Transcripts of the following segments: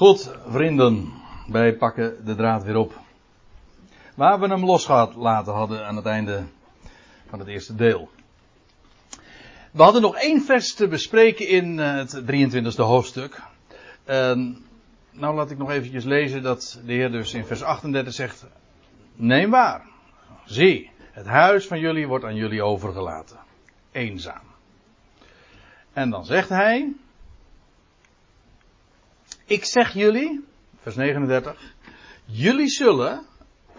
Goed, vrienden, wij pakken de draad weer op. Waar we hem losgelaten hadden aan het einde van het eerste deel. We hadden nog één vers te bespreken in eh, het 23e hoofdstuk. nou laat ik nog eventjes lezen dat de Heer dus in vers 38 zegt, neem waar, zie, het huis van jullie wordt aan jullie overgelaten. Eenzaam. En dan zegt hij, ik zeg jullie, vers 39, jullie zullen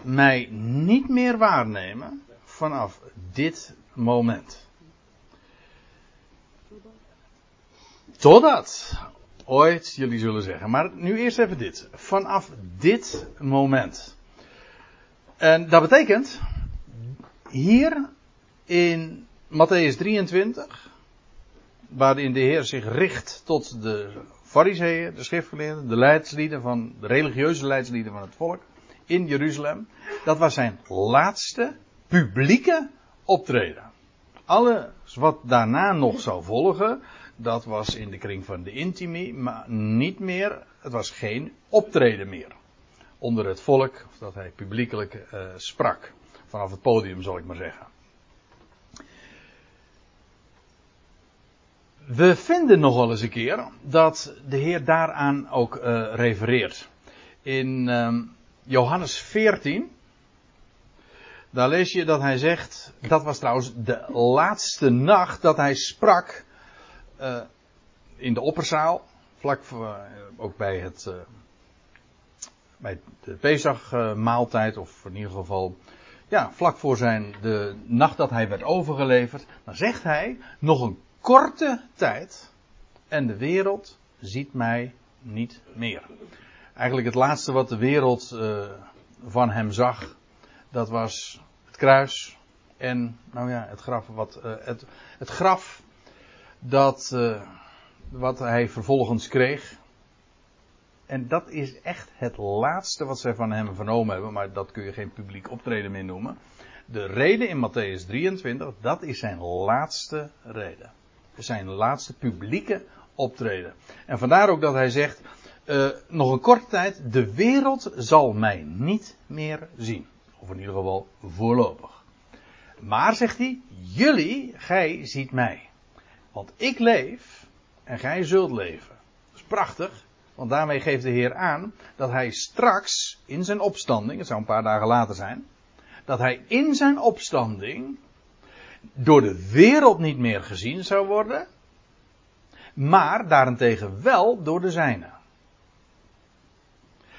mij niet meer waarnemen vanaf dit moment. Totdat ooit jullie zullen zeggen. Maar nu eerst even dit. Vanaf dit moment. En dat betekent hier in Matthäus 23, waarin de Heer zich richt tot de fariseeën, de schriftgeleerden, de leidslieden van, de religieuze leidslieden van het volk in Jeruzalem. Dat was zijn laatste publieke optreden. Alles wat daarna nog zou volgen, dat was in de kring van de intimi, maar niet meer, het was geen optreden meer. Onder het volk, dat hij publiekelijk uh, sprak. Vanaf het podium zal ik maar zeggen. We vinden nog wel eens een keer dat de Heer daaraan ook uh, refereert. In uh, Johannes 14, daar lees je dat hij zegt, dat was trouwens de laatste nacht dat hij sprak uh, in de opperzaal, vlak voor, uh, ook bij het bij de Pesach-maaltijd, of in ieder geval, ja, vlak voor zijn, de nacht dat hij werd overgeleverd, dan zegt hij, nog een korte tijd en de wereld ziet mij niet meer. Eigenlijk het laatste wat de wereld uh, van hem zag, dat was het kruis en, nou ja, het graf, wat, uh, het, het graf dat, uh, wat hij vervolgens kreeg. En dat is echt het laatste wat zij van hem vernomen hebben, maar dat kun je geen publiek optreden meer noemen. De reden in Matthäus 23, dat is zijn laatste reden zijn laatste publieke optreden. En vandaar ook dat hij zegt, uh, nog een korte tijd, de wereld zal mij niet meer zien. Of in ieder geval voorlopig. Maar zegt hij, jullie, gij ziet mij. Want ik leef en gij zult leven. Dat is prachtig, want daarmee geeft de Heer aan dat hij straks in zijn opstanding, het zou een paar dagen later zijn, dat hij in zijn opstanding door de wereld niet meer gezien zou worden, maar daarentegen wel door de zijne.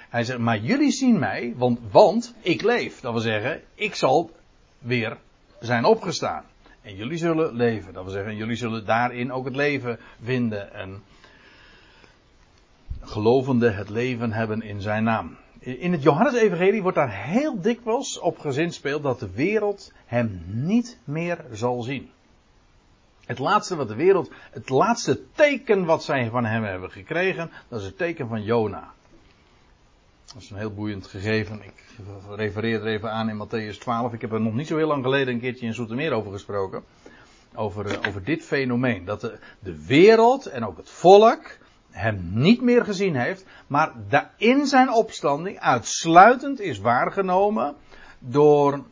Hij zegt, maar jullie zien mij, want, want ik leef. Dat wil zeggen, ik zal weer zijn opgestaan. En jullie zullen leven. Dat wil zeggen, jullie zullen daarin ook het leven vinden. En gelovende het leven hebben in zijn naam in het Johannesevangelie wordt daar heel dikwijls op gezinspeeld dat de wereld hem niet meer zal zien. Het laatste wat de wereld, het laatste teken wat zij van hem hebben gekregen, dat is het teken van Jona. Dat is een heel boeiend gegeven. Ik refereer er even aan in Matthäus 12. Ik heb er nog niet zo heel lang geleden een keertje in Zoetermeer over gesproken. Over, eh, over dit fenomeen. Dat de, de wereld en ook het volk hem niet meer gezien heeft, maar in zijn opstanding uitsluitend is waargenomen door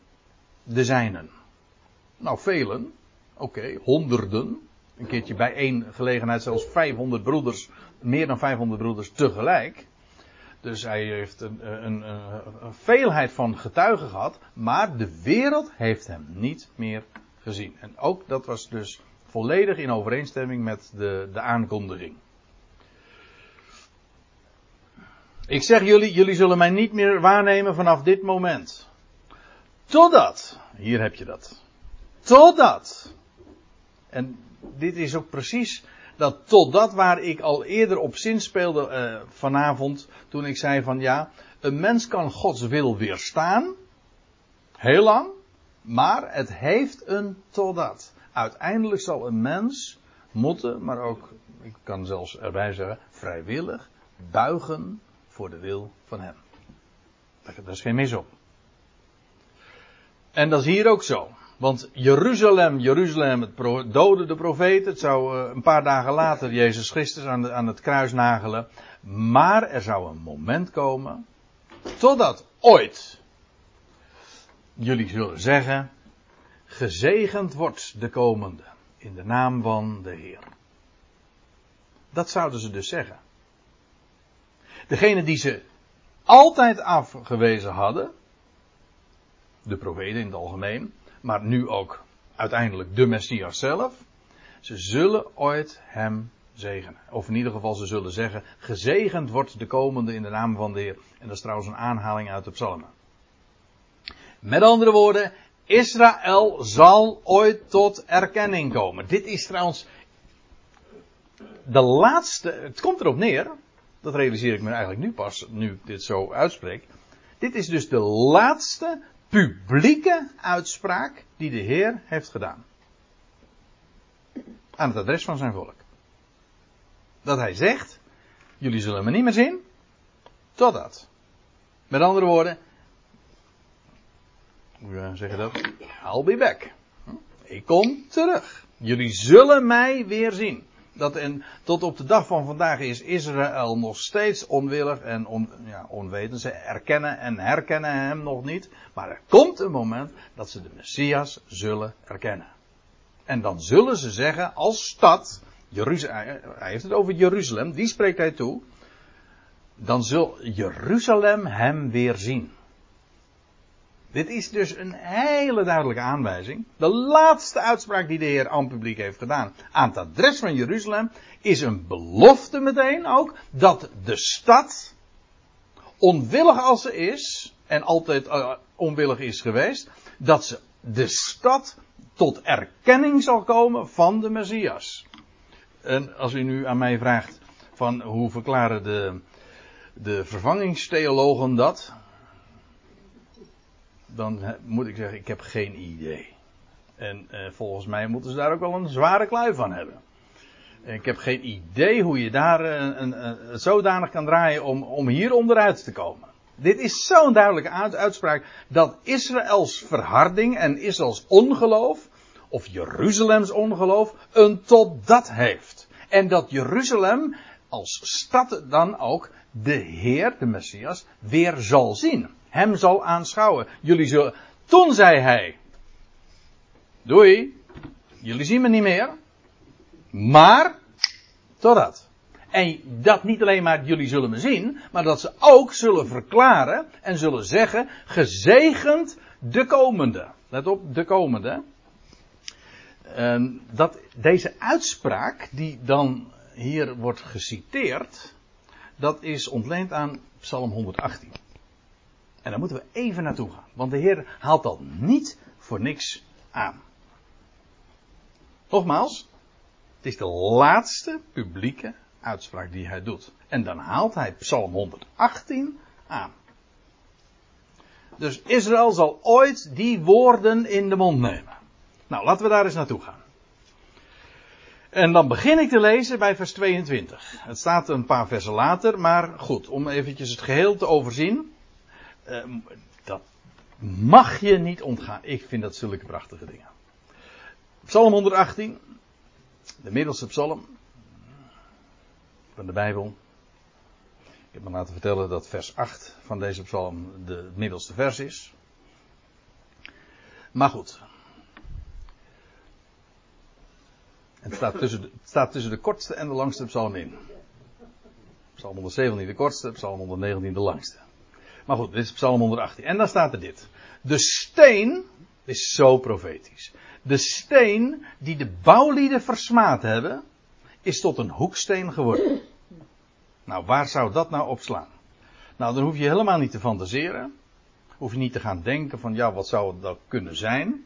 de zijnen. Nou, velen, oké, honderden, een keertje bij één gelegenheid zelfs 500 broeders, meer dan 500 broeders tegelijk. Dus hij heeft een, een, een, een, veelheid van getuigen gehad, maar de wereld heeft hem niet meer gezien. En ook dat was dus volledig in overeenstemming met de, de aankondiging. Ik zeg jullie, jullie zullen mij niet meer waarnemen vanaf dit moment. Totdat, hier heb je dat. Totdat. En dit is ook precies dat totdat waar ik al eerder op zin speelde uh, vanavond. Toen ik zei van ja, een mens kan Gods wil weerstaan. Heel lang. Maar het heeft een totdat. Uiteindelijk zal een mens moeten, maar ook, ik kan zelfs erbij zeggen, vrijwillig buigen voor de wil van hem. Daar is geen mis op. En dat is hier ook zo. Want Jeruzalem, Jeruzalem, het dode de profeet. Het zou eh, een paar dagen later Jezus Christus aan, aan het kruis nagelen. Maar er zou een moment komen. Totdat ooit jullie zullen zeggen. Gezegend wordt de komende. In de naam van de Heer. Dat zouden ze dus zeggen. Degene die ze altijd afgewezen hadden. De profeten in het algemeen maar nu ook uiteindelijk de Messias zelf. Ze zullen ooit hem zegenen. Of in ieder geval ze zullen zeggen, gezegend wordt de komende in de naam van de Heer. En dat is trouwens een aanhaling uit de psalmen. Met andere woorden, Israël zal ooit tot erkenning komen. Dit is trouwens de laatste, het komt erop neer, dat realiseer ik me eigenlijk nu pas, nu ik dit zo uitspreek. Dit is dus de laatste publieke uitspraak die de Heer heeft gedaan. Aan het adres van zijn volk. Dat hij zegt, jullie zullen me niet meer zien, totdat. Met andere woorden, hoe zeg je dat? I'll be back. Ik kom terug. Jullie zullen mij weer zien dat en tot op de dag van vandaag is Israël nog steeds onwillig en ja, onwetend. Ze erkennen en herkennen hem nog niet. Maar er komt een moment dat ze de Messias zullen erkennen. En dan zullen ze zeggen als stad, Jeruzalem, hij heeft het over Jeruzalem, die spreekt hij toe. Dan zal Jeruzalem hem weer zien. Dit is dus een hele duidelijke aanwijzing. De laatste uitspraak die de Heer aan publiek heeft gedaan aan het adres van Jeruzalem is een belofte meteen ook dat de stad, onwillig als ze is en altijd uh, onwillig is geweest, dat ze de stad tot erkenning zal komen van de Messias. En als u nu aan mij vraagt van hoe verklaren de, de vervangingstheologen dat, dan moet ik zeggen, ik heb geen idee. En eh, volgens mij moeten ze daar ook wel een zware klui van hebben. En ik heb geen idee hoe je daar eh, een, een, zodanig kan draaien om, om hier onderuit te komen. Dit is zo'n duidelijke uitspraak dat Israëls verharding en Israëls ongeloof, of Jeruzalems ongeloof, een totdat heeft. En dat Jeruzalem als stad dan ook de Heer, de Messias, weer zal zien hem zal aanschouwen. Jullie zullen. Toen zei hij: Doei, jullie zien me niet meer. Maar, totdat. En dat niet alleen maar jullie zullen me zien, maar dat ze ook zullen verklaren en zullen zeggen: gezegend de komende. Let op, de komende. En dat, deze uitspraak, die dan hier wordt geciteerd, dat is ontleend aan Psalm 118. En daar moeten we even naartoe gaan. Want de Heer haalt dat niet voor niks aan. Nogmaals, het is de laatste publieke uitspraak die hij doet. En dan haalt hij Psalm 118 aan. Dus Israël zal ooit die woorden in de mond nemen. Nou, laten we daar eens naartoe gaan. En dan begin ik te lezen bij vers 22. Het staat een paar versen later, maar goed, om eventjes het geheel te overzien. Uh, dat mag je niet ontgaan. Ik vind dat zulke prachtige dingen. Psalm 118, de middelste psalm van de Bijbel. Ik heb me laten vertellen dat vers 8 van deze psalm de, middelste vers is. Maar goed. Het staat, tussen de, het staat tussen de kortste en de langste psalm in. Psalm 117 de kortste, psalm 119 de langste. Maar goed, dit is Psalm 118. En dan staat er dit. De steen is zo profetisch. De steen die de bouwlieden versmaad hebben, is tot een hoeksteen geworden. Nou, waar zou dat nou op slaan? Nou, dan hoef je helemaal niet te fantaseren. Hoef je niet te gaan denken van, ja, wat zou dat kunnen zijn?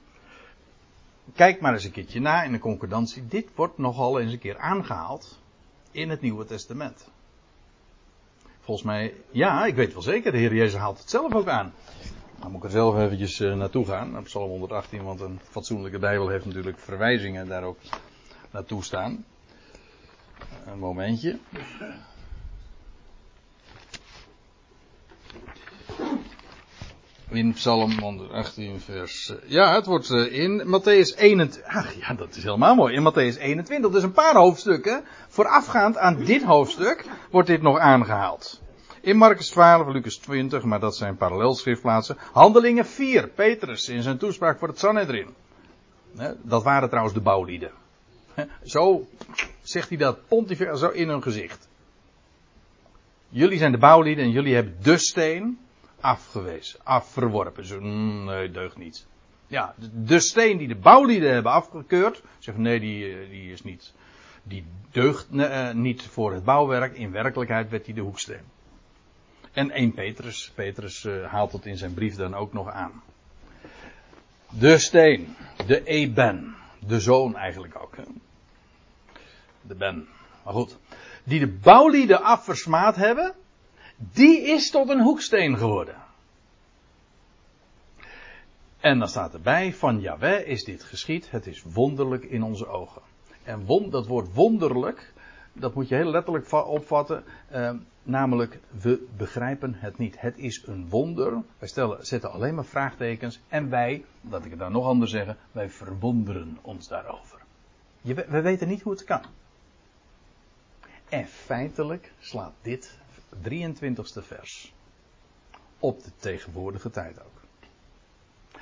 Kijk maar eens een keertje na in de concordantie. Dit wordt nogal eens een keer aangehaald in het Nieuwe Testament. Volgens mij, ja, ik weet wel zeker, de Heer Jezus haalt het zelf ook aan. Dan moet ik er zelf eventjes uh, naartoe gaan, naar Psalm 118, want een fatsoenlijke Bijbel heeft natuurlijk verwijzingen daar ook naartoe staan. Een momentje. In Psalm 118 vers... eh, Ja, het wordt eh, in Matthäus 21... Ach ja, dat is helemaal mooi. In Matthäus 21, dus een paar hoofdstukken. Voorafgaand aan dit hoofdstuk wordt dit nog aangehaald. In Marcus 12, Lucas 20, maar dat zijn parallelschriftplaatsen. Handelingen 4, Petrus in zijn toespraak voor het Sanhedrin. Dat waren trouwens de bouwlieden. Zo zegt hij dat pontificaal zo in hun gezicht. Jullie zijn de bouwlieden en jullie hebben de steen afgewezen, afverworpen. Zo, mm, nee, deugt niet. Ja, de, steen die de bouwlieden hebben afgekeurd, zeggen nee, die, eh, die is niet, die deugt eh, niet voor het bouwwerk. In werkelijkheid werd die de hoeksteen. En 1 Petrus, Petrus eh, haalt het in zijn brief dan ook nog aan. De steen, de Eben, de zoon eigenlijk ook. Hè? De Ben. Maar goed. Die de bouwlieden afversmaad hebben, die is tot een hoeksteen geworden. En dan staat erbij, van Yahweh is dit geschied, het is wonderlijk in onze ogen. En won, dat woord wonderlijk, dat moet je heel letterlijk va- opvatten, eh, namelijk we begrijpen het niet. Het is een wonder, wij stellen, zetten alleen maar vraagtekens en wij, laat ik het dan nog anders zeggen, wij verwonderen ons daarover. Je, we weten niet hoe het kan. En feitelijk slaat dit 23ste vers op de tegenwoordige tijd ook.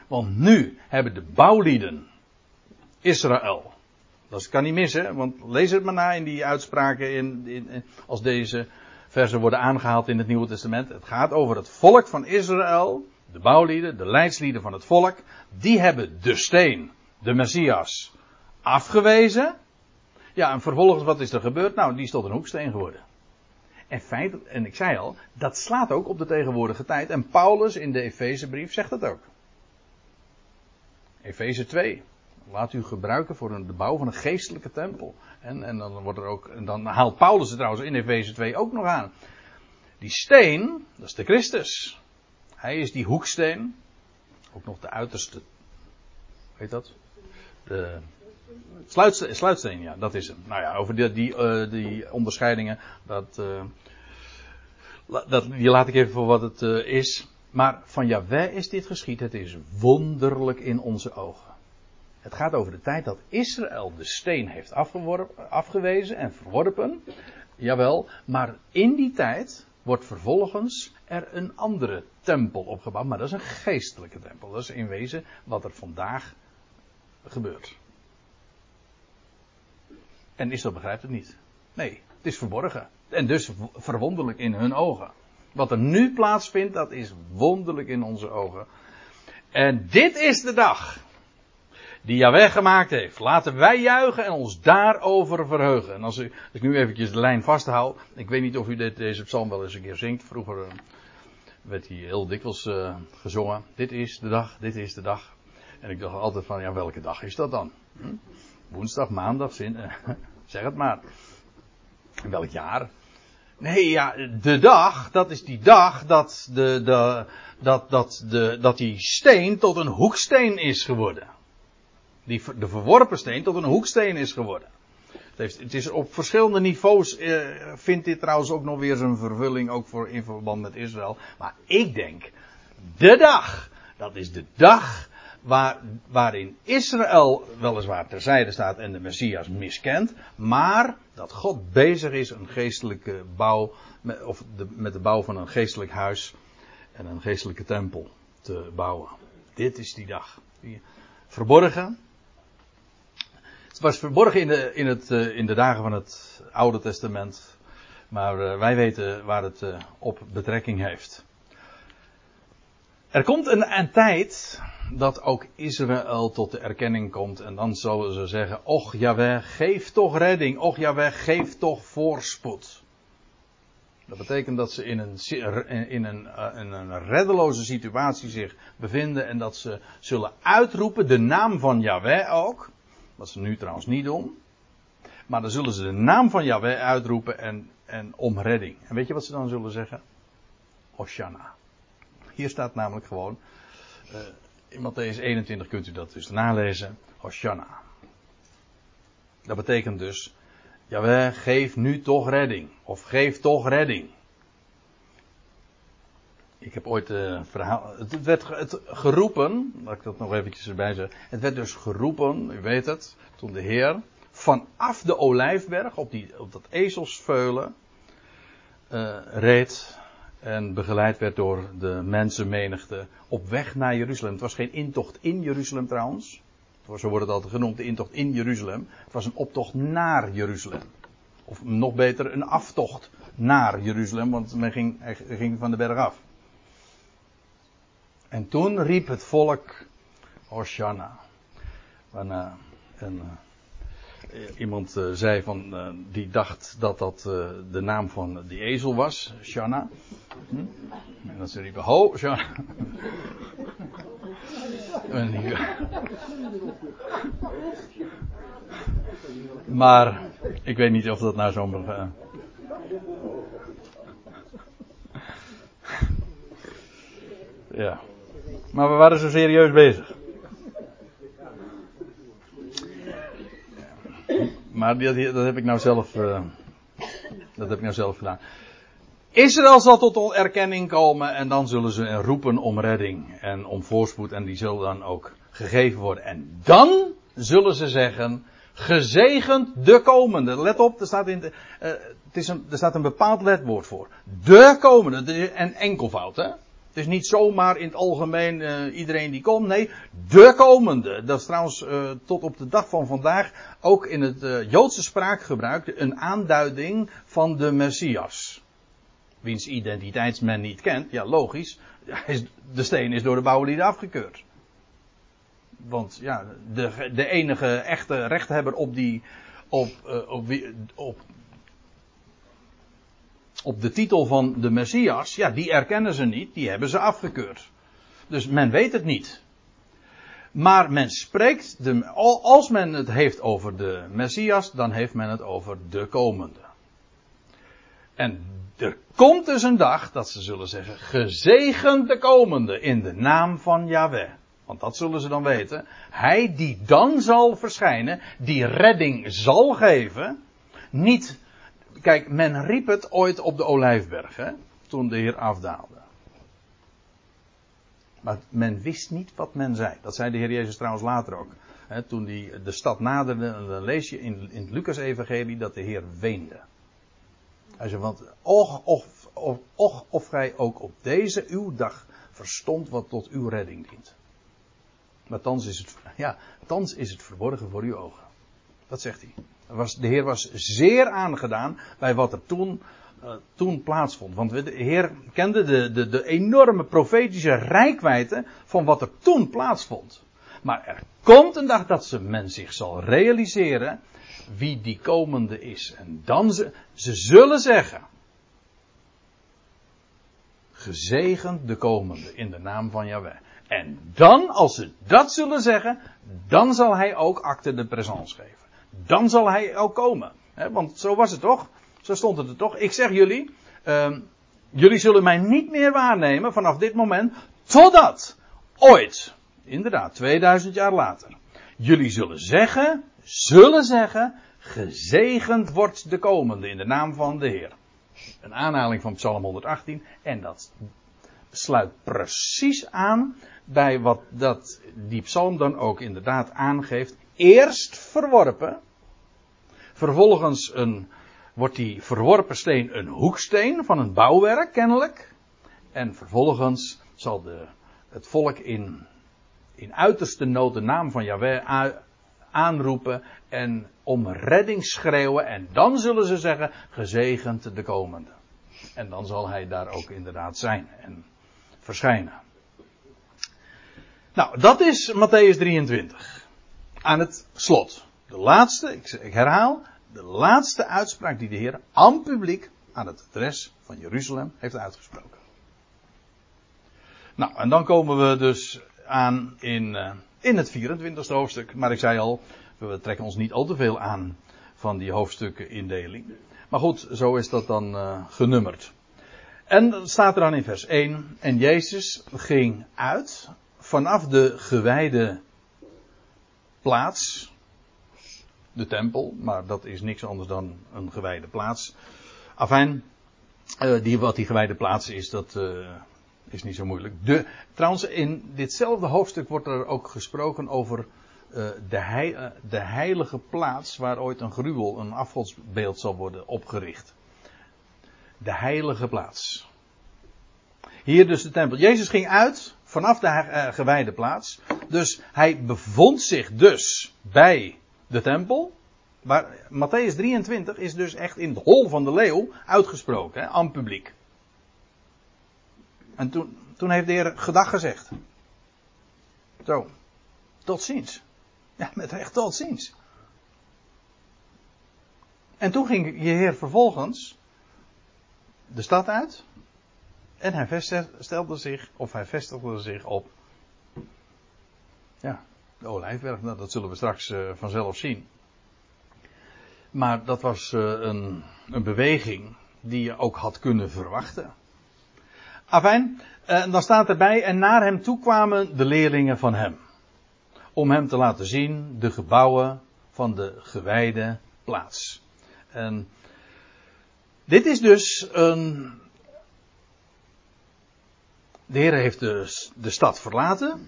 Want nu hebben de bouwlieden Israël. Dat kan niet missen, want lees het maar na in die uitspraken in, in- als deze versen worden aangehaald in het Nieuwe Testament. Het gaat over het volk van Israël, de bouwlieden, de leidslieden van het volk. Die hebben de steen, de Messias, afgewezen. Ja, en vervolgens wat is er gebeurd? Nou, die is tot een hoeksteen geworden. En feit, en ik zei al, dat slaat ook op de tegenwoordige tijd. En Paulus in de Efezebrief zegt dat ook. Efeze 2. Laat u gebruiken voor de bouw van een geestelijke tempel. En, en dan wordt er ook, dan haalt Paulus het trouwens in Efeze 2 ook nog aan. Die steen, dat is de Christus. Hij is die hoeksteen. Ook nog de uiterste. Weet dat? De sluitsteen, ja, dat is hem. Nou ja, over die, die, eh, onderscheidingen, dat, eh, dat, die laat ik even voor wat het eh, is. Maar van Jahweh is dit geschied. Het is wonderlijk in onze ogen. Het gaat over de tijd dat Israël de steen heeft afgewezen en verworpen. Jawel, maar in die tijd wordt vervolgens er een andere tempel opgebouwd. Maar dat is een geestelijke tempel. Dat is in wezen wat er vandaag gebeurt. En Israël begrijpt het niet. Nee, het is verborgen. En dus verwonderlijk in hun ogen. Wat er nu plaatsvindt, dat is wonderlijk in onze ogen. En dit is de dag die Yahweh gemaakt heeft. Laten wij juichen en ons daarover verheugen. En als, u, als ik nu eventjes de lijn vasthoud. Ik weet niet of u dit, deze psalm wel eens een keer zingt. Vroeger eh, werd hij heel dikwijls eh, gezongen. Dit is de dag, dit is de dag. En ik dacht altijd van, ja welke dag is dat dan? Hm? Woensdag, maandag, zin, zeg het maar. In welk jaar? Nee, ja, de dag, dat is die dag dat, de, de, dat, dat, de, dat die steen tot een hoeksteen is geworden. Die, de verworpen steen tot een hoeksteen is geworden. Het, heeft, het is op verschillende niveaus, eh, vindt dit trouwens ook nog weer zijn vervulling, ook voor in verband met Israël. Maar ik denk, de dag, dat is de dag waar, waarin Israël weliswaar terzijde staat en de Messias miskent, maar dat God bezig is een geestelijke bouw, of de, met de bouw van een geestelijk huis en een geestelijke tempel te bouwen. Dit is die dag. Verborgen. Het was verborgen in de, in het, eh, in de dagen van het Oude Testament, maar eh, wij weten waar het eh, op betrekking heeft. Er komt een, een tijd dat ook Israël tot de erkenning komt. En dan zullen ze zeggen: Och Jaweh, geef toch redding. Och Jaweh, geef toch voorspoed. Dat betekent dat ze in een, in een, eh, een reddeloze situatie zich bevinden. En dat ze zullen uitroepen de naam van Jaweh ook. Wat ze nu trouwens niet doen. Maar dan zullen ze de naam van Jaweh uitroepen en, en om redding. En weet je wat ze dan zullen zeggen? Hoshana. Hier staat namelijk gewoon. eh, in Matthäus 21 kunt u dat dus nalezen. Hoshana. Dat betekent dus. Jawel, geef nu toch redding. Of geef toch redding. Ik heb ooit een uh, verhaal. Het werd het geroepen, laat ik dat nog eventjes erbij zeggen. Het werd dus geroepen, u weet het, toen de Heer vanaf de olijfberg op, die, op dat ezelsveulen uh, reed en begeleid werd door de mensenmenigte op weg naar Jeruzalem. Het was geen intocht in Jeruzalem trouwens. Zo wordt het altijd genoemd, de intocht in Jeruzalem. Het was een optocht naar Jeruzalem. Of nog beter, een aftocht naar Jeruzalem, want men ging, ging van de berg af. En toen riep het volk Hosanna. En, uh, en uh, iemand uh, zei van, die dacht dat dat de naam van die ezel was, Shanna. Hm? En dan ze riepen, ho, Shanna. maar ik weet niet of dat nou zo'n ja. Maar we waren zo serieus bezig. Maar dat, heb ik nou zelf. Uh, dat heb ik nou zelf gedaan. Israël zal tot erkenning komen en dan zullen ze roepen om redding en om voorspoed en die zullen dan ook gegeven worden. En dan zullen ze zeggen, gezegend de komende. Let op, er staat, in de, uh, het is een, er staat een bepaald letwoord voor. De komende, en enkelvoud hè. Het is niet zomaar in het algemeen uh, iedereen die komt. Nee, de komende. Dat is trouwens uh, tot op de dag van vandaag ook in het uh, Joodse spraakgebruik een aanduiding van de Messias. Wiens identiteit men niet kent. Ja, logisch. De steen is door de bouwlieden afgekeurd. Want ja, de, de enige echte rechthebber op die. Op, op, op op de titel van de Messias, ja, die erkennen ze niet, die hebben ze afgekeurd. Dus men weet het niet. Maar men spreekt, de, als men het heeft over de Messias, dan heeft men het over de komende. En er komt dus een dag dat ze zullen zeggen, gezegend de komende in de naam van Yahweh. Want dat zullen ze dan weten. Hij die dan zal verschijnen, die redding zal geven, niet Kijk, men riep het ooit op de Olijfberg, hè, toen de Heer afdaalde. Maar men wist niet wat men zei. Dat zei de Heer Jezus trouwens later ook. Hè, toen hij de stad naderde, dan lees je in, in het Lucas-evangelie dat de Heer weende. Hij zei, want och, of, och, of gij ook op deze uw dag verstond wat tot uw redding dient. Maar thans is het, ja, thans is het verborgen voor uw ogen. Dat zegt hij de Heer was zeer aangedaan bij wat er toen, uh, toen plaatsvond. Want de Heer kende de, de, de enorme profetische rijkwijde van wat er toen plaatsvond. Maar er komt een dag dat ze, men zich zal realiseren wie die komende is. En dan ze, ze zullen zeggen. Gezegend de komende in de naam van Yahweh. En dan, als ze dat zullen zeggen, dan zal hij ook acte de présence geven dan zal hij ook komen. want zo was het toch? Zo stond het er toch? Ik zeg jullie, uh, jullie zullen mij niet meer waarnemen vanaf dit moment, totdat ooit, inderdaad, 2000 jaar later, jullie zullen zeggen, zullen zeggen, gezegend wordt de komende in de naam van de Heer. Een aanhaling van Psalm 118 en dat sluit precies aan bij wat dat, die psalm dan ook inderdaad aangeeft eerst verworpen. Vervolgens een, wordt die verworpen steen een hoeksteen van een bouwwerk, kennelijk. En vervolgens zal de, het volk in, in uiterste nood de naam van Yahweh aanroepen en om redding schreeuwen. En dan zullen ze zeggen, gezegend de komende. En dan zal hij daar ook inderdaad zijn en verschijnen. Nou, dat is Matthäus 23 aan het slot. De laatste, ik, herhaal, de laatste uitspraak die de Heer aan publiek aan het adres van Jeruzalem heeft uitgesproken. Nou, en dan komen we dus aan in, uh, in het 24e hoofdstuk. Maar ik zei al, we trekken ons niet al te veel aan van die hoofdstukken indeling. Maar goed, zo is dat dan uh, genummerd. En dan staat er dan in vers 1. En Jezus ging uit vanaf de gewijde plaats. De tempel, maar dat is niks anders dan een gewijde plaats. Afijn, uh, die, wat die gewijde plaats is, dat, uh, is niet zo moeilijk. De, trouwens, in ditzelfde hoofdstuk wordt er ook gesproken over uh, de, de, heilige plaats waar ooit een gruwel, een afgodsbeeld zal worden opgericht. De heilige plaats. Hier dus de tempel. Jezus ging uit vanaf de uh, gewijde plaats. Dus hij bevond zich dus bij de tempel. Maar Matthäus 23 is dus echt in het hol van de leeuw uitgesproken, aan publiek. En toen, toen heeft de Heer gedag gezegd. Zo, tot ziens. Ja, met recht tot ziens. En toen ging je Heer vervolgens de stad uit. En hij stelde zich, of hij vestigde zich op. Ja, de olijfberg, nou, dat zullen we straks uh, vanzelf zien. Maar dat was uh, een, een beweging die je ook had kunnen verwachten. Afijn, en dan staat erbij, en naar hem toe kwamen de leerlingen van hem. Om hem te laten zien de gebouwen van de gewijde plaats. En dit is dus een. De Heer heeft de, de stad verlaten.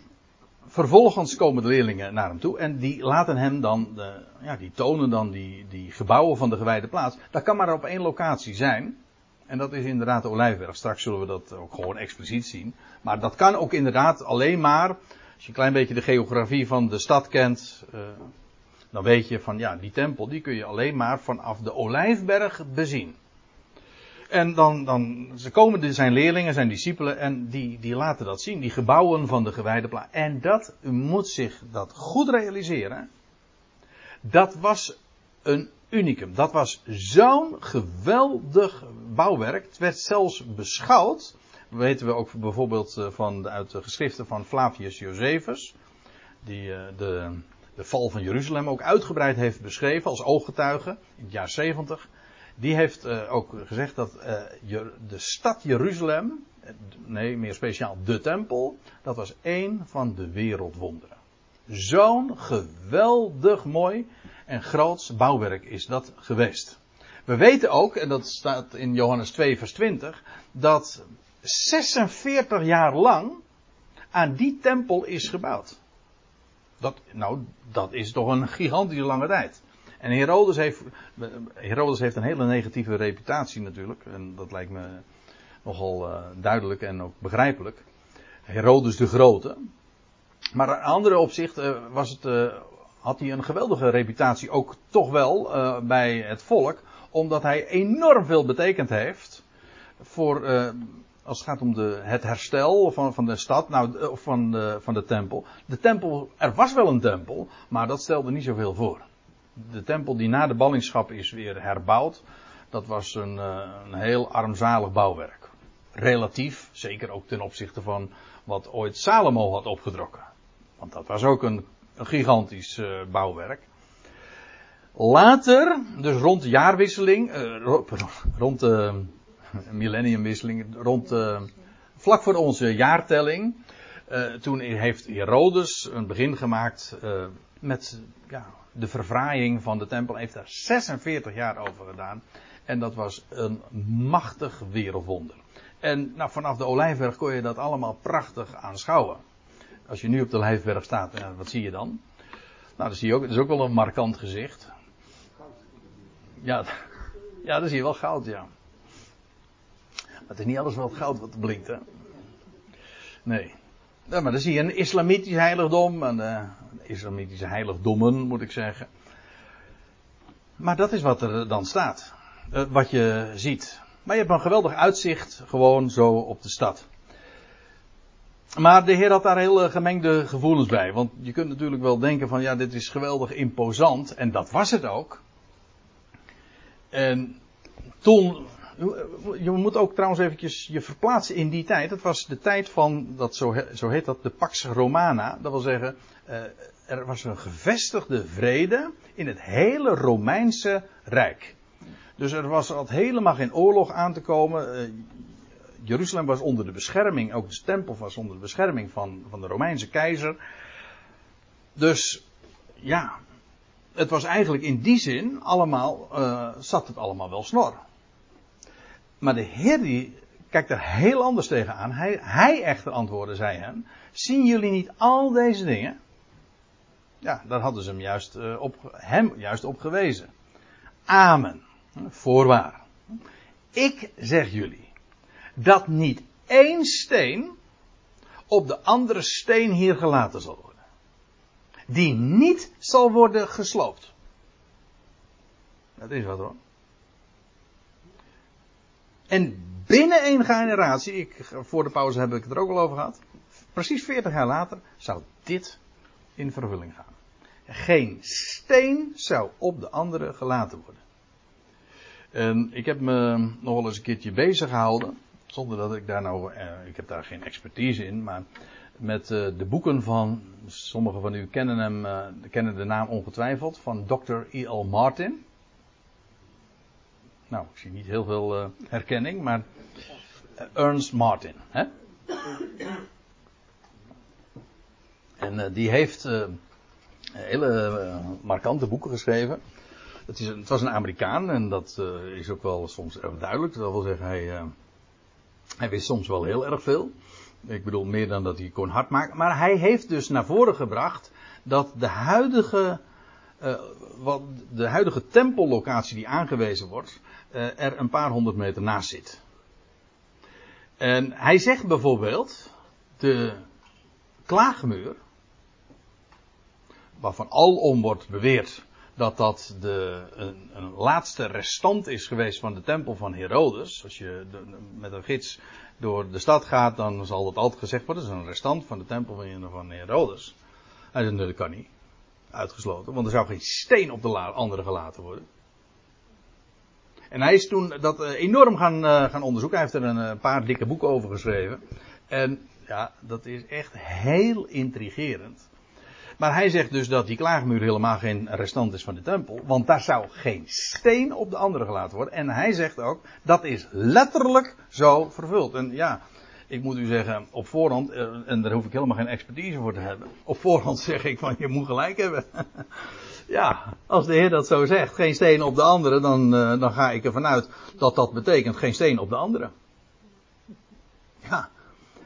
Vervolgens komen de leerlingen naar hem toe en die laten hem dan, de, ja, die tonen dan die, die gebouwen van de gewijde plaats. Dat kan maar op één locatie zijn. En dat is inderdaad de Olijfberg. Straks zullen we dat ook gewoon expliciet zien. Maar dat kan ook inderdaad alleen maar, als je een klein beetje de geografie van de stad kent, uh, dan weet je van ja, die tempel die kun je alleen maar vanaf de Olijfberg bezien. En dan, dan ze komen zijn leerlingen, zijn discipelen en die, die laten dat zien, die gebouwen van de gewijde plaats. En dat, u moet zich dat goed realiseren. Dat was een unicum. Dat was zo'n geweldig bouwwerk. Het werd zelfs beschouwd. Dat weten we ook bijvoorbeeld eh, van uit de geschriften van Flavius Josephus. Die uh, de, de val van Jeruzalem ook uitgebreid heeft beschreven als ooggetuige in het jaar 70. Die heeft uh, ook gezegd dat de stad Jeruzalem, nee meer speciaal de tempel, dat was één van de wereldwonderen. Zo'n geweldig mooi en groots bouwwerk is dat geweest. We weten ook, en dat staat in Johannes 2, vers 20, dat 46 jaar lang aan die tempel is gebouwd. Dat, nou, dat is toch een gigantische lange tijd. En Herodes heeft, Herodes heeft een hele negatieve reputatie natuurlijk. En dat lijkt me nogal uh, duidelijk en ook begrijpelijk. Herodes de Grote. Maar in andere opzicht uh, was het uh, had hij een geweldige reputatie, ook toch wel bij het volk, omdat hij enorm veel betekend heeft voor, als het gaat om de, het herstel van, van de stad, nou, of van de, van de tempel. De tempel, er was wel een tempel, maar dat stelde niet zoveel voor. De tempel die na de ballingschap is weer herbouwd, dat was een, uh, een heel armzalig bouwwerk. Relatief, zeker ook ten opzichte van wat ooit Salomo had opgedrokken. Want dat was ook een een gigantisch uh, bouwwerk. Later, dus rond de jaarwisseling, uh, rond de millenniumwisseling, rond uh, vlak voor onze jaartelling, toen heeft Herodes een begin gemaakt met ja, de verfraaiing van de tempel. Heeft daar 46 jaar over gedaan. En dat was een machtig wereldwonder. En nou, vanaf de Olijfberg kon je dat allemaal prachtig aanschouwen. Als je nu op de Lijfberg staat, wat zie je dan? Nou, dan zie je ook, dat is ook wel een markant gezicht. Ja, ja, dan zie je wel goud, ja. Maar het is niet alles het goud wat blinkt, hè? Nee. Ja, maar dan zie je een islamitisch heiligdom, een uh, islamitische heiligdommen, moet ik zeggen. Maar dat is wat er dan staat. Uh, wat je ziet. Maar je hebt een geweldig uitzicht gewoon zo op de stad. Maar de Heer had daar heel gemengde gevoelens bij. Want je kunt natuurlijk wel denken van ja, dit is geweldig imposant. En dat was het ook. En toen. Je moet ook trouwens eventjes je verplaatsen in die tijd. Het was de tijd van, dat zo, zo heet dat, de Pax Romana. Dat wil zeggen, eh, er was een gevestigde vrede in het hele Romeinse Rijk. Dus er was al helemaal geen oorlog aan te komen. Eh, Jeruzalem was onder de bescherming, ook de tempel was onder de bescherming van, van de Romeinse keizer. Dus ja, het was eigenlijk in die zin allemaal, uh, zat het allemaal wel snor. Maar de Heer die kijkt er heel anders tegenaan. Hij, hij echter antwoordde, zei hem, zien jullie niet al deze dingen? Ja, daar hadden ze hem juist, uh, op, hem juist op gewezen. Amen. Voorwaar. Ik zeg jullie dat niet één steen op de andere steen hier gelaten zal worden. Die niet zal worden gesloopt. Dat is wat hoor. En binnen één generatie, ik, voor de pauze heb ik het er ook al over gehad. Precies 40 jaar later zou dit in vervulling gaan. Geen steen zou op de andere gelaten worden. En ik heb me nog wel eens een keertje bezig gehouden. Zonder dat ik daar nou, eh, ik heb daar geen expertise in, maar met eh, de boeken van, sommigen van u kennen hem, eh, kennen de naam ongetwijfeld, van Dr. E.L. Martin. Nou, ik zie niet heel veel uh, herkenning, maar Ernst Martin. Hè? En die heeft hele markante boeken geschreven. Het, is, het was een Amerikaan en dat is ook wel soms erg duidelijk. Dat wil zeggen, hij, hij wist soms wel heel erg veel. Ik bedoel, meer dan dat hij kon hard maken. Maar hij heeft dus naar voren gebracht dat de huidige, uh, wat, de huidige tempellocatie die aangewezen wordt, uh, er een paar honderd meter naast zit. En hij zegt bijvoorbeeld, de klaagmuur, waarvan alom wordt beweerd dat dat de, een, een, laatste restant is geweest van de tempel van Herodes. Als je met een gids door de stad gaat, dan zal dat altijd gezegd worden. Dat is een restant van de tempel van Herodes. Hij dat kan niet. Uitgesloten. Want er zou geen steen op de andere gelaten worden. En hij is toen dat eh, enorm gaan, uh, gaan onderzoeken. Hij heeft er een, een, paar dikke boeken over geschreven. En ja, dat is echt heel intrigerend. Maar hij zegt dus dat die klaagmuur helemaal geen restant is van de tempel. Want daar zou geen steen op de andere gelaten worden. En hij zegt ook, dat is letterlijk zo vervuld. En ja, ik moet u zeggen, op voorhand, eh, en daar hoef ik helemaal geen expertise voor te hebben. Op voorhand zeg ik van, je moet gelijk hebben. ja, als de Heer dat zo zegt, geen steen op de andere, dan, uh, dan ga ik ervan uit dat dat betekent geen steen op de andere. Ja.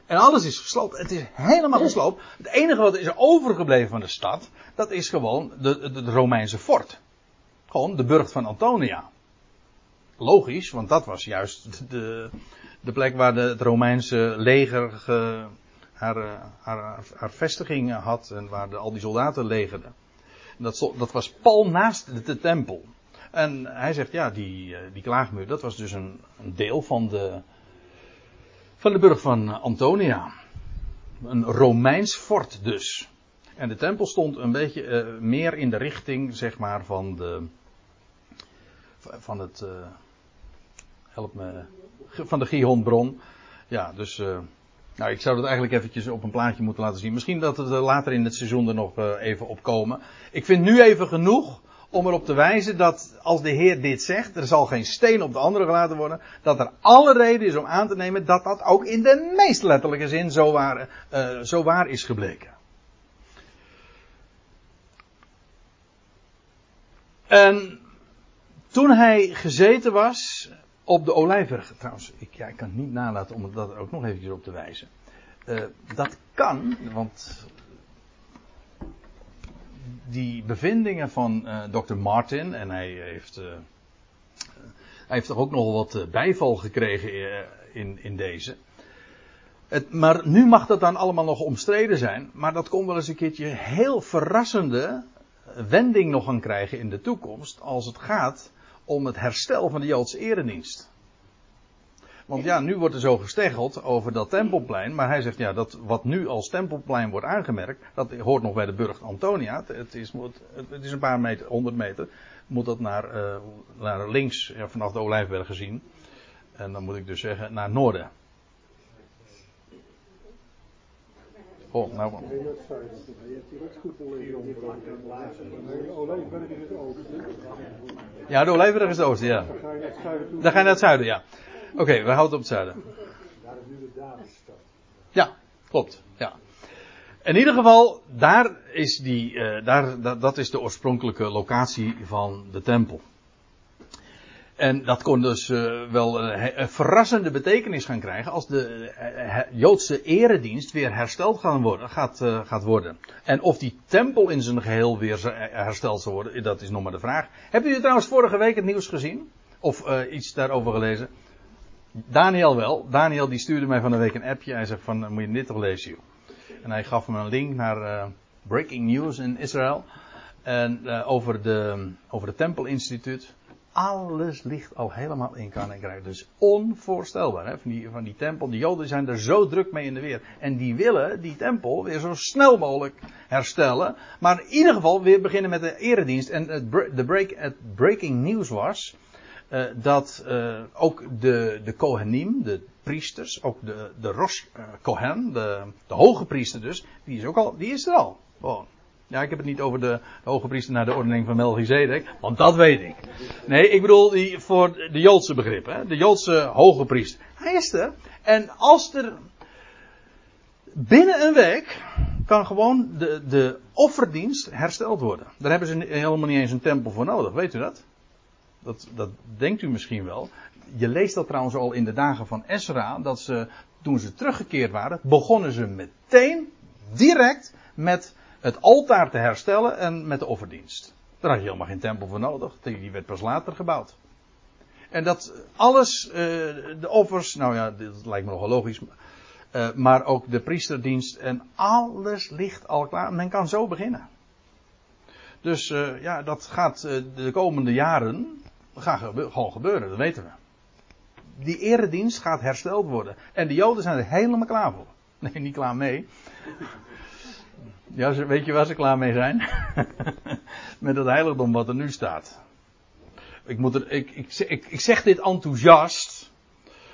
En alles is gesloopt. Het is helemaal gesloopt. Het enige wat is overgebleven van de stad, dat is gewoon de, de, de Romeinse fort. Gewoon de burcht van Antonia. Logisch, want dat was juist de, de plek waar het Romeinse leger ge, haar, haar, haar, vestiging had en waar al die soldaten legerden. Dat, dat was pal naast de, tempel. En hij zegt, ja, die, die klaagmuur, dat was dus een, deel van de, van de burg van Antonia. Een Romeins fort dus. En de tempel stond een beetje uh, meer in de richting, zeg maar, van de. van het. Help me. Van de Gihonbron. Ja, dus. Uh, nou, ik zou dat eigenlijk eventjes op een plaatje moeten laten zien. Misschien dat we later in het seizoen er nog even op komen. Ik vind nu even genoeg om erop te wijzen dat als de Heer dit zegt, er zal geen steen op de andere gelaten worden, dat er alle reden is om aan te nemen dat dat ook in de meest letterlijke zin zo waar, zo waar is gebleken. En toen hij gezeten was op de olijfberg, trouwens, ik, ik kan het niet nalaten om dat ook nog eventjes op te wijzen. Uh, dat kan, want die bevindingen van uh, eh, Dr. Martin, en hij heeft, uh, hij heeft toch ook nog wat eh, bijval gekregen in, in deze. Het, maar nu mag dat dan allemaal nog omstreden zijn, maar dat kon wel eens een keertje heel verrassende wending nog gaan krijgen in de toekomst als het gaat om het herstel van de Joodse eredienst. Want ja, nu wordt er zo gesteggeld over dat tempelplein. Maar hij zegt ja, dat wat nu als tempelplein wordt aangemerkt. Dat hoort nog bij de burcht Antonia. Het is, het is een paar meter, honderd meter. Moet dat naar, uh, naar links ja, vanaf de Olijfberg gezien. En dan moet ik dus zeggen naar noorden. Oh, nou. Ja, de Olijfberg is het oosten, ja. Dan ga je naar het zuiden, ja. Oké, okay, we houden op het zuiden. Daar is nu de Ja, klopt. Ja. In ieder geval, daar is die, uh, daar, dat, dat is de oorspronkelijke locatie van de tempel. En dat kon dus uh, wel een, een, verrassende betekenis gaan krijgen als de uh, Joodse eredienst weer hersteld gaan worden, gaat, gaat worden. En of die tempel in zijn geheel weer hersteld zal worden, dat is nog maar de vraag. Hebben jullie trouwens vorige week het nieuws gezien? Of iets daarover gelezen? Daniel wel. Daniel die stuurde mij van de week een appje. Hij zegt van, moet je dit toch lezen joh. En hij gaf me een link naar Breaking News in Israël. En over, de, over het Tempelinstituut alles ligt al helemaal in Koninkrijk. Dus onvoorstelbaar. Hè? Van, die, van die tempel. De Joden zijn er zo druk mee in de weer. En die willen die tempel weer zo snel mogelijk herstellen. Maar in ieder geval weer beginnen met de eredienst. En het, de break, breaking news was. Uh, dat uh, ook de, de Kohanim, de priesters, ook de, de Rosh uh, Kohen, de, de hoge priester dus, die is ook al, die is er al. Gewoon. Ja, ik heb het niet over de hoge priester naar de ordening van Melchizedek, want dat weet ik. Nee, ik bedoel die, voor de Joodse begrippen, de Joodse hoge priester. Hij is er. En als er binnen een week kan gewoon de, de offerdienst hersteld worden. Daar hebben ze helemaal niet eens een tempel voor nodig, weet u dat? Dat, dat denkt u misschien wel. Je leest dat trouwens al in de dagen van Ezra, dat ze, toen ze teruggekeerd waren, begonnen ze meteen, direct, met het altaar te herstellen en met de offerdienst. Daar had je helemaal geen tempel voor nodig. Die werd pas later gebouwd. En dat alles, uh, de offers, nou ja, dat lijkt me nogal logisch. Uh, maar ook de priesterdienst en alles ligt al klaar. Men kan zo beginnen. Dus ja, dat gaat de komende jaren gaat gewoon gebeuren, dat weten we. Die eredienst gaat hersteld worden. En de Joden zijn er helemaal klaar voor. Nee, niet klaar mee. Ja, weet je waar ze klaar mee zijn? Met het heiligdom wat er nu staat. Ik, moet er, ik, ik, ik, zeg dit enthousiast.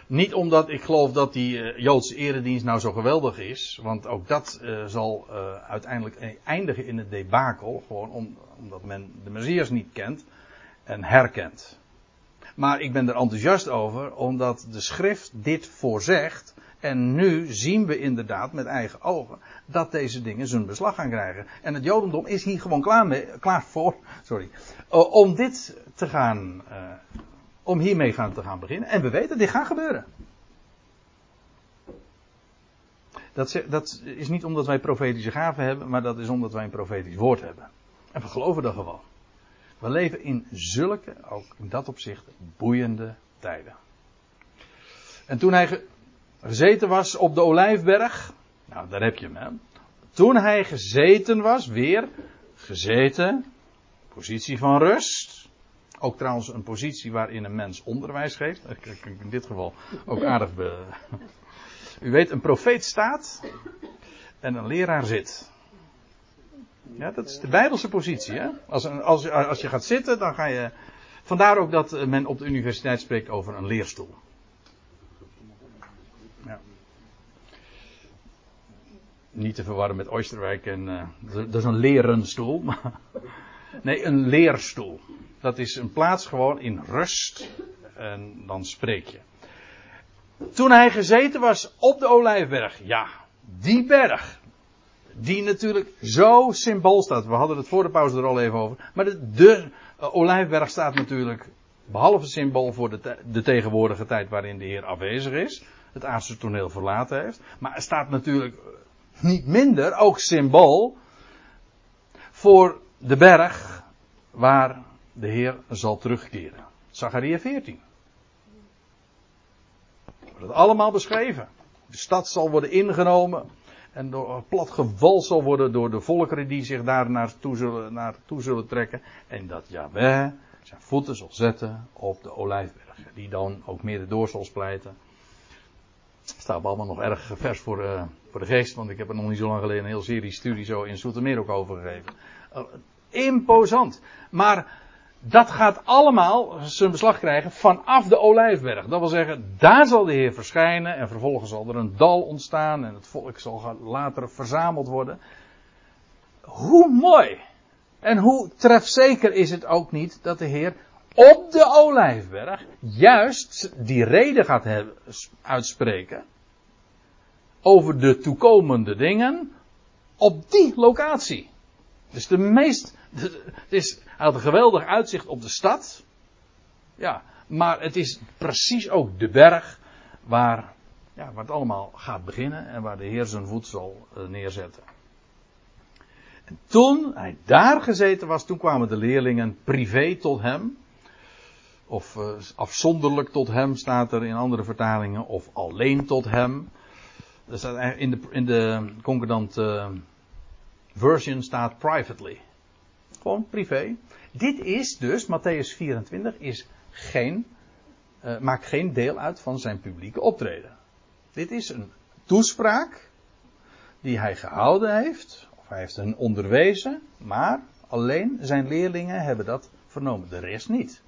Niet omdat ik geloof dat die uh, Joodse eredienst nou zo geweldig is. Want ook dat uh, zal uh, uiteindelijk eindigen in het debakel. Gewoon om, omdat men de Messias niet kent en herkent. Maar ik ben er enthousiast over omdat de schrift dit voorzegt. En nu zien we inderdaad met eigen ogen dat deze dingen zijn beslag gaan krijgen. En het Jodendom is hier gewoon klaar, klaar voor, sorry, om dit te gaan, uh, om hiermee gaan, te gaan beginnen. En we weten, dit gaat gebeuren. Dat, dat is niet omdat wij profetische gaven hebben, maar dat is omdat wij een profetisch woord hebben. En we geloven dat gewoon. We leven in zulke, ook in dat opzicht, boeiende tijden. En toen hij gezeten was op de Olijfberg, nou, daar heb je hem, hè. Toen hij gezeten was, weer gezeten, positie van rust. Ook trouwens een positie waarin een mens onderwijs geeft. In dit geval ook aardig. U weet, een profeet staat en een leraar zit. Ja, dat is de Bijbelse positie. Hè? Als, als, als je gaat zitten, dan ga je. Vandaar ook dat men op de universiteit spreekt over een leerstoel. niet te verwarren met Oosterwijk en uh, dat is een lerenstoel. nee, een leerstoel. Dat is een plaats gewoon in rust en dan spreek je. Toen hij gezeten was op de Olijfberg, ja, die berg, die natuurlijk zo symbool staat. We hadden het voor de pauze er al even over. Maar de, uh, Olijfberg staat natuurlijk, behalve symbool voor de, de tegenwoordige tijd waarin de Heer afwezig is, het aardse toneel verlaten heeft. Maar er staat natuurlijk niet minder ook symbool voor de berg waar de Heer zal terugkeren. Zachariah 14. Wordt het allemaal beschreven. De stad zal worden ingenomen en door, plat gewal zal worden door de volkeren die zich daar naartoe zullen, naartoe zullen trekken. En dat Jahweh zijn voeten zal zetten op de olijfberg. Die dan ook meer door zal splijten. Staat allemaal nog erg vers voor, uh, voor de geest, want ik heb er nog niet zo lang geleden een hele serie studie zo in Soetermeer ook over gegeven. Uh, imposant. Maar dat gaat allemaal zijn beslag krijgen vanaf de Olijfberg. Dat wil zeggen, daar zal de Heer verschijnen en vervolgens zal er een dal ontstaan en het volk zal later verzameld worden. Hoe mooi! En hoe trefzeker is het ook niet dat de Heer op de Olijfberg juist die reden gaat uitspreken over de toekomende dingen op die locatie. Dus de meest, het is, hij had een geweldig uitzicht op de stad. Ja, Maar het is precies ook de berg waar, ja, waar het allemaal gaat beginnen en waar de Heer zijn voet zal eh, neerzetten. En toen hij daar gezeten was, toen kwamen de leerlingen privé tot hem. Of uh, afzonderlijk tot hem staat er in andere vertalingen. Of alleen tot hem. Er staat in de, in de concordant uh, version staat privately. Gewoon privé. Dit is dus, Matthäus 24, is geen, uh, maakt geen deel uit van zijn publieke optreden. Dit is een toespraak die hij gehouden heeft. Of hij heeft hen onderwezen. Maar alleen zijn leerlingen hebben dat vernomen. De rest niet.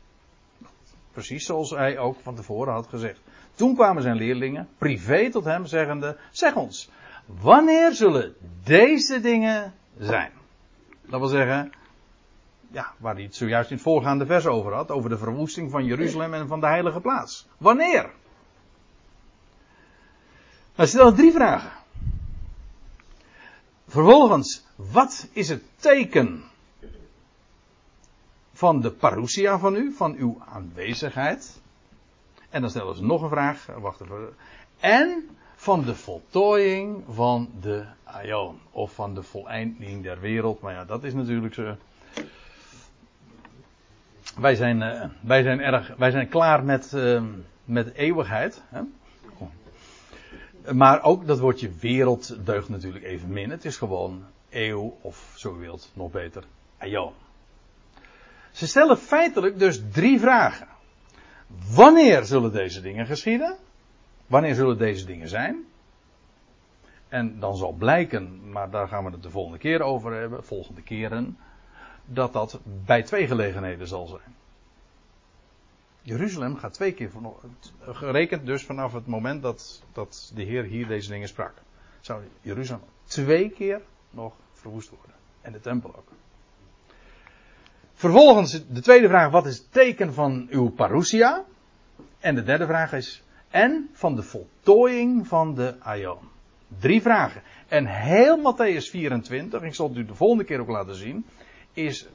Precies zoals hij ook van tevoren had gezegd. Toen kwamen zijn leerlingen privé tot hem zeggende: Zeg ons, wanneer zullen deze dingen zijn? Dat wil zeggen, ja, waar hij het zojuist in het voorgaande vers over had, over de verwoesting van Jeruzalem en van de heilige plaats. Wanneer? Hij stelt drie vragen. Vervolgens, wat is het teken van de parousia van u, van uw aanwezigheid? En dan stellen ze nog een vraag, wacht even. En van de voltooiing van de aion, of van de voleinding der wereld. Maar ja, dat is natuurlijk zo. Wij zijn, uh, wij zijn erg, wij zijn klaar met, uh, met eeuwigheid. Hè? Maar ook dat woordje wereld deugt natuurlijk even min. Het is gewoon eeuw, of zo wilt, nog beter, aion. Ze stellen feitelijk dus drie vragen. Wanneer zullen deze dingen geschieden? Wanneer zullen deze dingen zijn? En dan zal blijken, maar daar gaan we het de volgende keer over hebben, volgende keren, dat dat bij twee gelegenheden zal zijn. Jeruzalem gaat twee keer van, gerekend dus vanaf het moment dat, dat de Heer hier deze dingen sprak. Zou Jeruzalem twee keer nog verwoest worden. En de tempel ook. Vervolgens de tweede vraag, wat is het teken van uw parousia? En de derde vraag is, en van de voltooiing van de aion. Drie vragen. En heel Matthäus 24, ik zal het u de volgende keer ook laten zien, is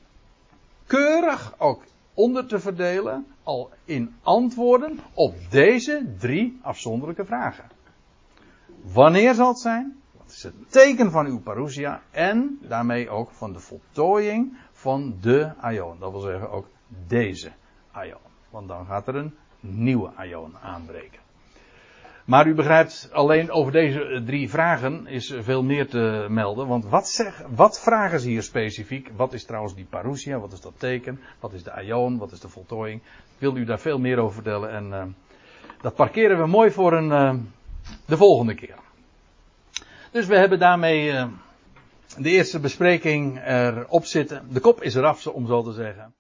keurig ook onder te verdelen, al in antwoorden op deze drie afzonderlijke vragen. Wanneer zal het zijn? Wat is het teken van uw parousia? En daarmee ook van de voltooiing van de aion. Dat wil zeggen ook deze aion. Want dan gaat er een nieuwe aion aanbreken. Maar u begrijpt, alleen over deze drie vragen is veel meer te melden. Want wat, zeg, wat vragen ze hier specifiek? Wat is trouwens die parousia? Wat is dat teken? Wat is de aion? Wat is de voltooiing? Ik wil u daar veel meer over vertellen. En uh, dat parkeren we mooi voor een, uh, de volgende keer. Dus we hebben daarmee uh, de eerste bespreking erop zitten. De kop is eraf, om zo te zeggen.